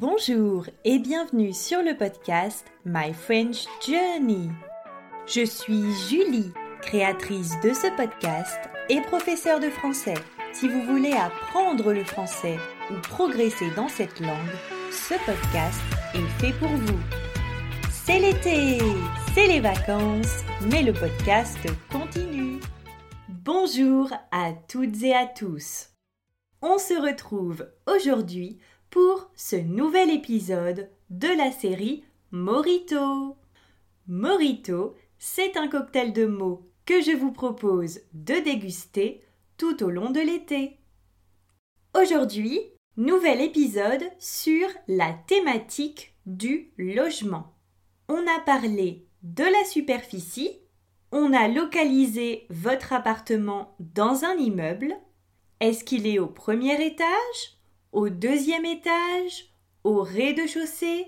Bonjour et bienvenue sur le podcast My French Journey. Je suis Julie, créatrice de ce podcast et professeure de français. Si vous voulez apprendre le français ou progresser dans cette langue, ce podcast est fait pour vous. C'est l'été, c'est les vacances, mais le podcast continue. Bonjour à toutes et à tous. On se retrouve aujourd'hui pour ce nouvel épisode de la série Morito. Morito, c'est un cocktail de mots que je vous propose de déguster tout au long de l'été. Aujourd'hui, nouvel épisode sur la thématique du logement. On a parlé de la superficie, on a localisé votre appartement dans un immeuble. Est-ce qu'il est au premier étage? Au deuxième étage, au rez-de-chaussée.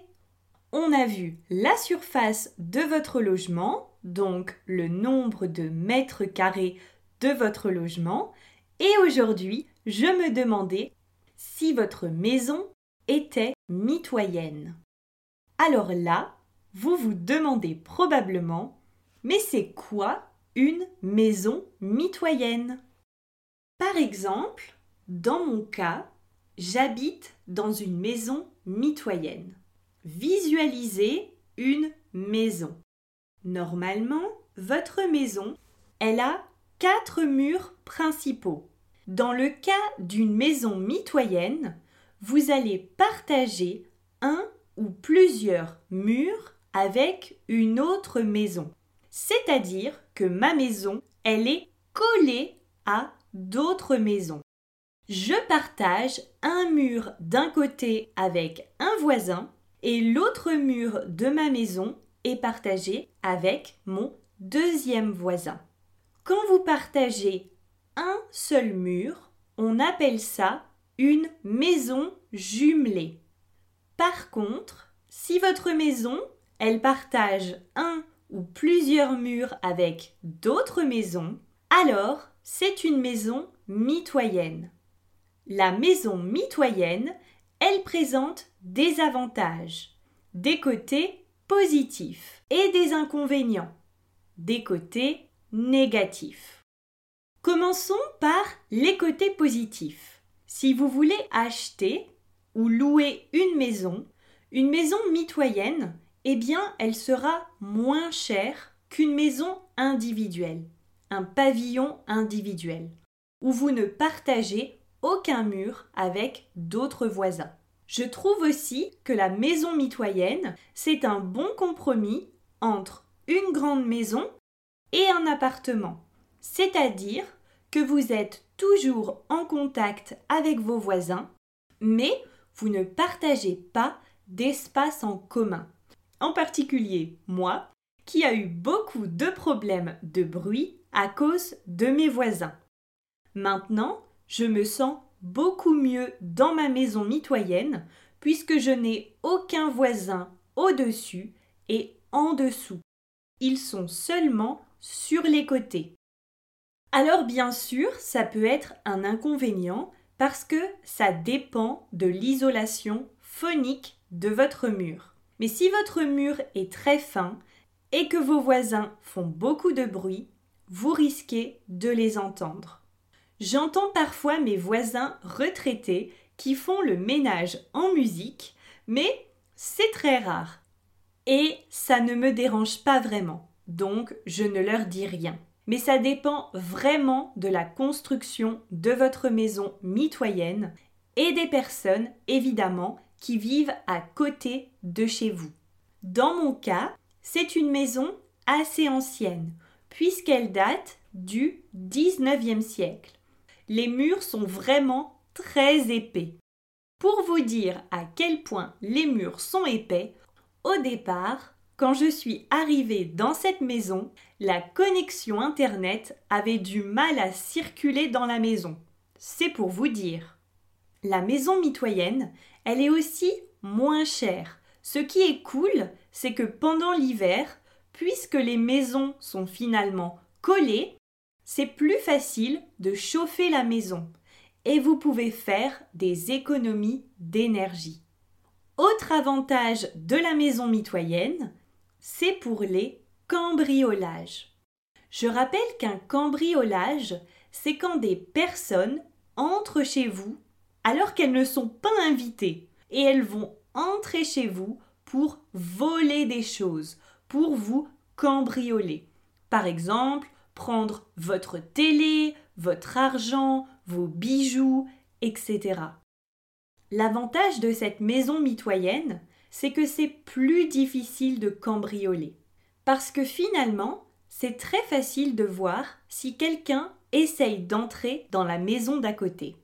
On a vu la surface de votre logement, donc le nombre de mètres carrés de votre logement. Et aujourd'hui, je me demandais si votre maison était mitoyenne. Alors là, vous vous demandez probablement, mais c'est quoi une maison mitoyenne? Par exemple, dans mon cas, J'habite dans une maison mitoyenne. Visualisez une maison. Normalement, votre maison, elle a quatre murs principaux. Dans le cas d'une maison mitoyenne, vous allez partager un ou plusieurs murs avec une autre maison. C'est-à-dire que ma maison, elle est collée à d'autres maisons je partage un mur d'un côté avec un voisin et l'autre mur de ma maison est partagé avec mon deuxième voisin. Quand vous partagez un seul mur, on appelle ça une maison jumelée. Par contre, si votre maison, elle partage un ou plusieurs murs avec d'autres maisons, alors c'est une maison mitoyenne. La maison mitoyenne, elle présente des avantages, des côtés positifs et des inconvénients, des côtés négatifs. Commençons par les côtés positifs. Si vous voulez acheter ou louer une maison, une maison mitoyenne, eh bien, elle sera moins chère qu'une maison individuelle, un pavillon individuel, où vous ne partagez aucun mur avec d'autres voisins. Je trouve aussi que la maison mitoyenne, c'est un bon compromis entre une grande maison et un appartement. C'est-à-dire que vous êtes toujours en contact avec vos voisins, mais vous ne partagez pas d'espace en commun. En particulier moi, qui a eu beaucoup de problèmes de bruit à cause de mes voisins. Maintenant, je me sens beaucoup mieux dans ma maison mitoyenne puisque je n'ai aucun voisin au-dessus et en dessous. Ils sont seulement sur les côtés. Alors bien sûr, ça peut être un inconvénient parce que ça dépend de l'isolation phonique de votre mur. Mais si votre mur est très fin et que vos voisins font beaucoup de bruit, vous risquez de les entendre. J'entends parfois mes voisins retraités qui font le ménage en musique, mais c'est très rare. Et ça ne me dérange pas vraiment, donc je ne leur dis rien. Mais ça dépend vraiment de la construction de votre maison mitoyenne et des personnes, évidemment, qui vivent à côté de chez vous. Dans mon cas, c'est une maison assez ancienne, puisqu'elle date du 19e siècle les murs sont vraiment très épais. Pour vous dire à quel point les murs sont épais, au départ, quand je suis arrivée dans cette maison, la connexion Internet avait du mal à circuler dans la maison. C'est pour vous dire. La maison mitoyenne, elle est aussi moins chère. Ce qui est cool, c'est que pendant l'hiver, puisque les maisons sont finalement collées, c'est plus facile de chauffer la maison et vous pouvez faire des économies d'énergie. Autre avantage de la maison mitoyenne, c'est pour les cambriolages. Je rappelle qu'un cambriolage, c'est quand des personnes entrent chez vous alors qu'elles ne sont pas invitées et elles vont entrer chez vous pour voler des choses, pour vous cambrioler. Par exemple, prendre votre télé, votre argent, vos bijoux, etc. L'avantage de cette maison mitoyenne, c'est que c'est plus difficile de cambrioler. Parce que finalement, c'est très facile de voir si quelqu'un essaye d'entrer dans la maison d'à côté.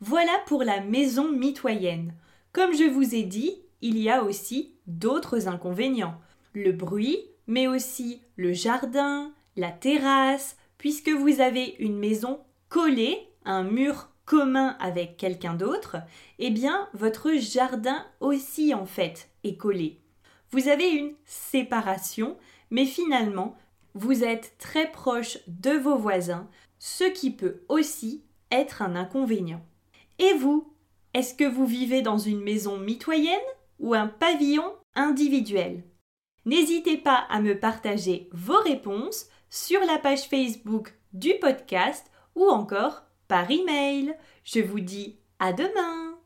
Voilà pour la maison mitoyenne. Comme je vous ai dit, il y a aussi d'autres inconvénients. Le bruit, mais aussi le jardin, la terrasse, puisque vous avez une maison collée, un mur commun avec quelqu'un d'autre, eh bien votre jardin aussi en fait est collé. Vous avez une séparation, mais finalement vous êtes très proche de vos voisins, ce qui peut aussi être un inconvénient. Et vous, est-ce que vous vivez dans une maison mitoyenne ou un pavillon individuel? N'hésitez pas à me partager vos réponses sur la page Facebook du podcast ou encore par email. Je vous dis à demain